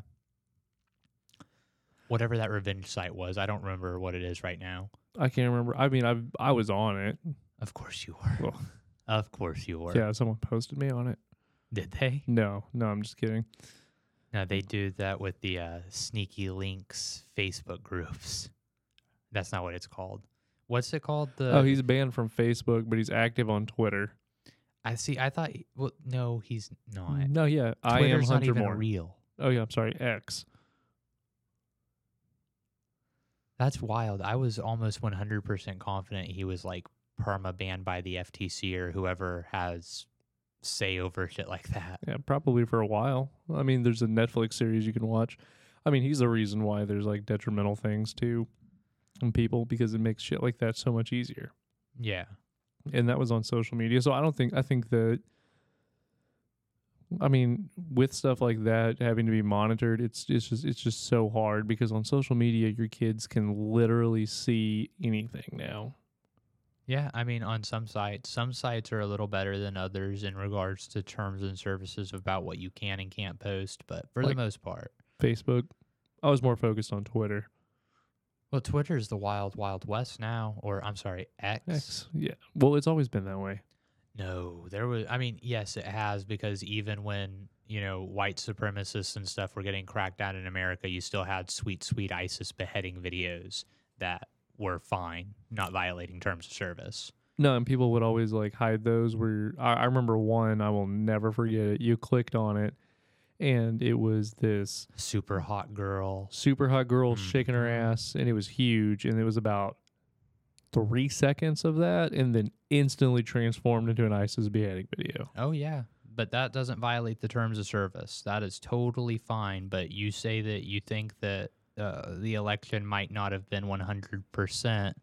whatever that revenge site was, I don't remember what it is right now. I can't remember. I mean, I I was on it. Of course you were. Well, Of course you were. yeah, someone posted me on it. Did they? No, no, I'm just kidding. No, they do that with the uh, sneaky links Facebook groups. That's not what it's called. What's it called? The oh, he's banned from Facebook, but he's active on Twitter. I see. I thought. he- Well, no, he's not. No, yeah, I am Twitter's not even Moore. real. Oh yeah, I'm sorry, X. That's wild. I was almost 100% confident he was like perma banned by the FTC or whoever has say over shit like that. Yeah, probably for a while. I mean, there's a Netflix series you can watch. I mean, he's the reason why there's like detrimental things to people because it makes shit like that so much easier. Yeah. and that was on social media. So I don't think I think that I mean with stuff like that having to be monitored, it's it's just it's just so hard because on social media your kids can literally see anything now. Yeah, I mean, on some sites, some sites are a little better than others in regards to terms and services about what you can and can't post. But for Like- the most part, Facebook. I was more focused on Twitter. Well, Twitter is the wild, wild west now. Or I'm sorry, X. X. Yeah. Well, it's always been that way. No, there was. I mean, yes, it has because even when you know white supremacists and stuff were getting cracked down in America, you still had sweet, sweet ISIS beheading videos that were fine, not violating terms of service. No, and people would always like hide those. Where I, I remember one, I will never forget it. You clicked on it, and it was this Super hot girl. super hot girl shaking her ass, and it was huge. And it was about three seconds of that, and then instantly transformed into an ISIS beheading video. Oh yeah, but that doesn't violate the terms of service. That is totally fine. But you say that you think that uh, the election might not have been one hundred percent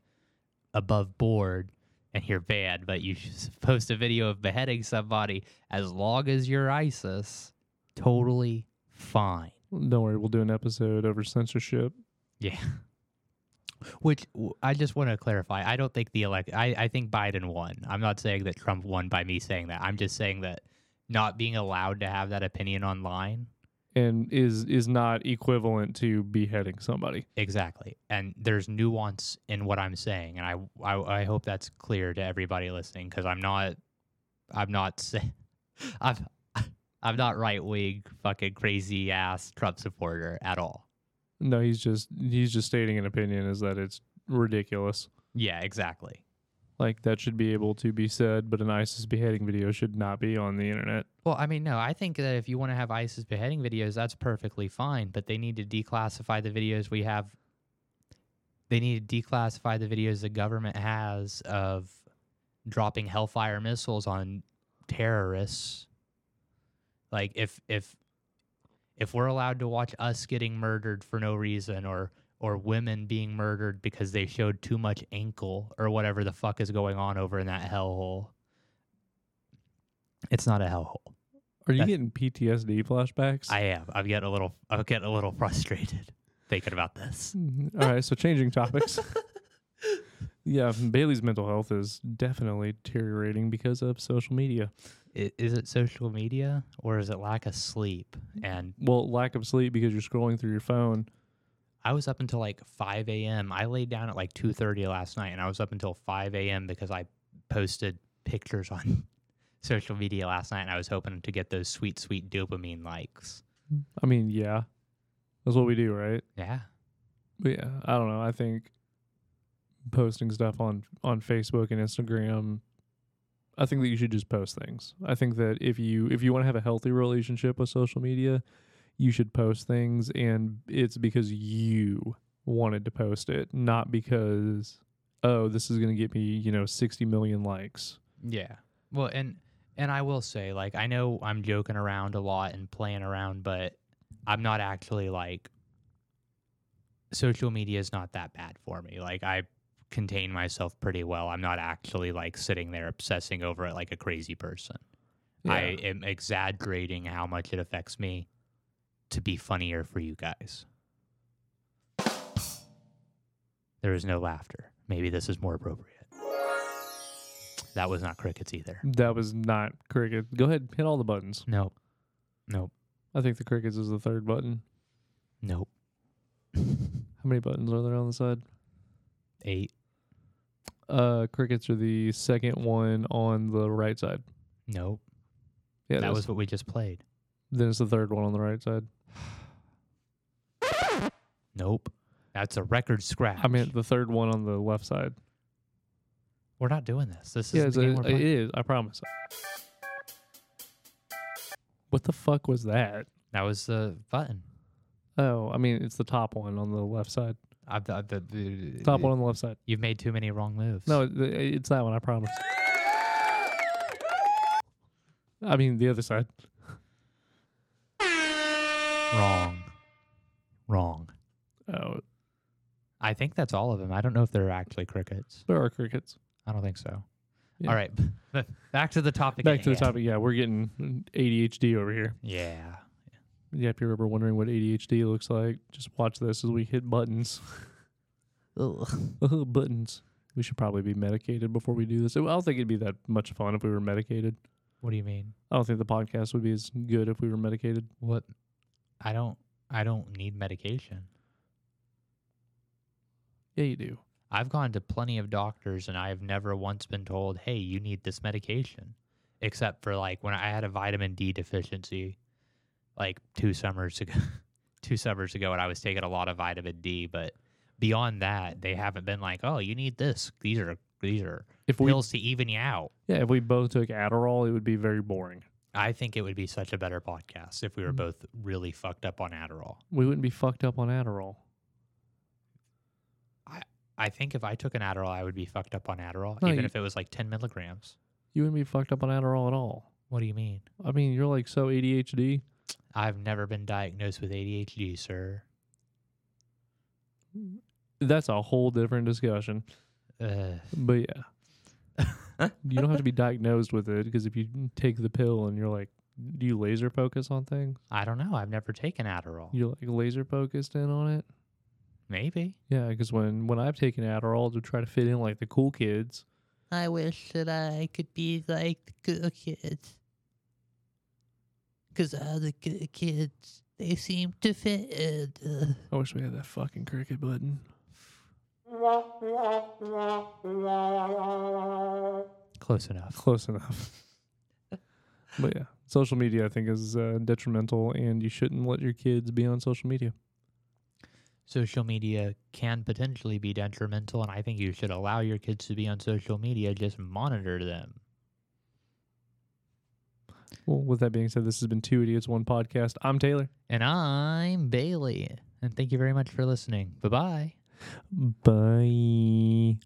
above board, and you're bad. But you post a video of beheading somebody as long as you're ISIS. Totally fine. Don't worry, we'll do an episode over censorship. Yeah. Which I just want to clarify. I don't think the elect. I, I think Biden won. I'm not saying that Trump won by me saying that. I'm just saying that not being allowed to have that opinion online. And is is not equivalent to beheading somebody. Exactly. And there's nuance in what I'm saying, and I I, I hope that's clear to everybody listening because I'm not I'm not saying I'm I'm not right wing fucking crazy ass Trump supporter at all. No, he's just he's just stating an opinion is that it's ridiculous. Yeah, exactly. Like that should be able to be said, but an ISIS beheading video should not be on the internet. Well, I mean, no, I think that if you want to have ISIS beheading videos, that's perfectly fine, but they need to declassify the videos we have. They need to declassify the videos the government has of dropping hellfire missiles on terrorists. Like if if if we're allowed to watch us getting murdered for no reason or or women being murdered because they showed too much ankle or whatever the fuck is going on over in that hellhole. It's not a hellhole. Are you That- getting PTSD flashbacks? I am. I'm getting a little. I'm getting a little frustrated thinking about this. Mhm. All right, so changing topics. yeah, Bailey's mental health is definitely deteriorating because of social media. Is it social media or is it lack of sleep? And Well, lack of sleep because you're scrolling through your phone. I was up until like 5 a.m. I laid down at like 2:30 last night, and I was up until 5 a.m. because I posted pictures on social media last night, and I was hoping to get those sweet, sweet dopamine likes. I mean, yeah, that's what we do, right? Yeah. But yeah, I don't know. I think posting stuff on on Facebook and Instagram. I think that you should just post things. I think that if you if you want to have a healthy relationship with social media, you should post things and it's because you wanted to post it, not because oh, this is going to get me, you know, 60 million likes. Yeah. Well, and and I will say, like, I know I'm joking around a lot and playing around, but I'm not actually like social media is not that bad for me. Like, I contain myself pretty well. I'm not actually like sitting there obsessing over it like a crazy person. I am exaggerating how much it affects me to be funnier for you guys. There is no laughter. Maybe this is more appropriate. That was not crickets either. that was not cricket. Go ahead, hit all the buttons. Nope. Nope. I think the crickets is the third button. Nope. How many buttons are there on the side? Eight. Uh, crickets are the second one on the right side. Nope. Yeah, that was what we just played. Then it's the third one on the right side. Nope. That's a record scratch. I meant the third one on the left side. we're not doing this. This Yeah, is the game we're it is. I promise. What the fuck was that? That was the button. Oh, I mean, it's the top one on the left side. I've, the, the, the, Top one on the left side. You've made too many wrong moves. No, it, it's that one. I promise. I mean, the other side. Wrong. Wrong. Oh, I think that's all of them. I don't know if they're actually crickets. there are crickets. I don't think so. Yeah. All right. Back to the topic. Back at to the hand. topic. Yeah, we're getting ADHD over here. Yeah. Yeah, if you're ever wondering what ADHD looks like, just watch this as we hit buttons. buttons. We should probably be medicated before we do this. I don't think it'd be that much fun if we were medicated. What do you mean? I don't think the podcast would be as good if we were medicated. What? I don't. I don't need medication. Yeah, you do. I've gone to plenty of doctors and I have never once been told, "Hey, you need this medication," except for like when I had a vitamin D deficiency, like two summers ago. two summers ago, and I was taking a lot of vitamin D. But beyond that, they haven't been like, "Oh, you need this." These are these are If we pills to even you out. yeah, if we both took Adderall, it would be very boring. I think it would be such a better podcast if we were Mm. both really fucked up on Adderall. We wouldn't be fucked up on Adderall. I think if I took an Adderall, I would be fucked up on Adderall, No, even you- if it was like 10 milligrams. You wouldn't be fucked up on Adderall at all. What do you mean? I mean, you're like so ADHD. I've never been diagnosed with ADHD, sir. That's a whole different discussion. Uh, But yeah, you don't have to be diagnosed with it because if you take the pill and you're like do you laser focus on things? I don't know. I've never taken Adderall. You're like laser focused in on it? Maybe. Yeah, because when when I've taken Adderall to try to fit in like the cool kids, I wish that I could be like the good kids. Because all the good kids, they seem to fit in. Uh, I wish we had that fucking cricket button. Close enough. Close enough. but yeah, social media I think is uh, detrimental, and you shouldn't let your kids be on social media. Social media can potentially be detrimental, and I think you should allow your kids to be on social media. Just monitor them. Well, with that being said, this has been 2 Idiots 1 Podcast. I'm Taylor. And I'm Bailey. And thank you very much for listening. Bye bye. Bye.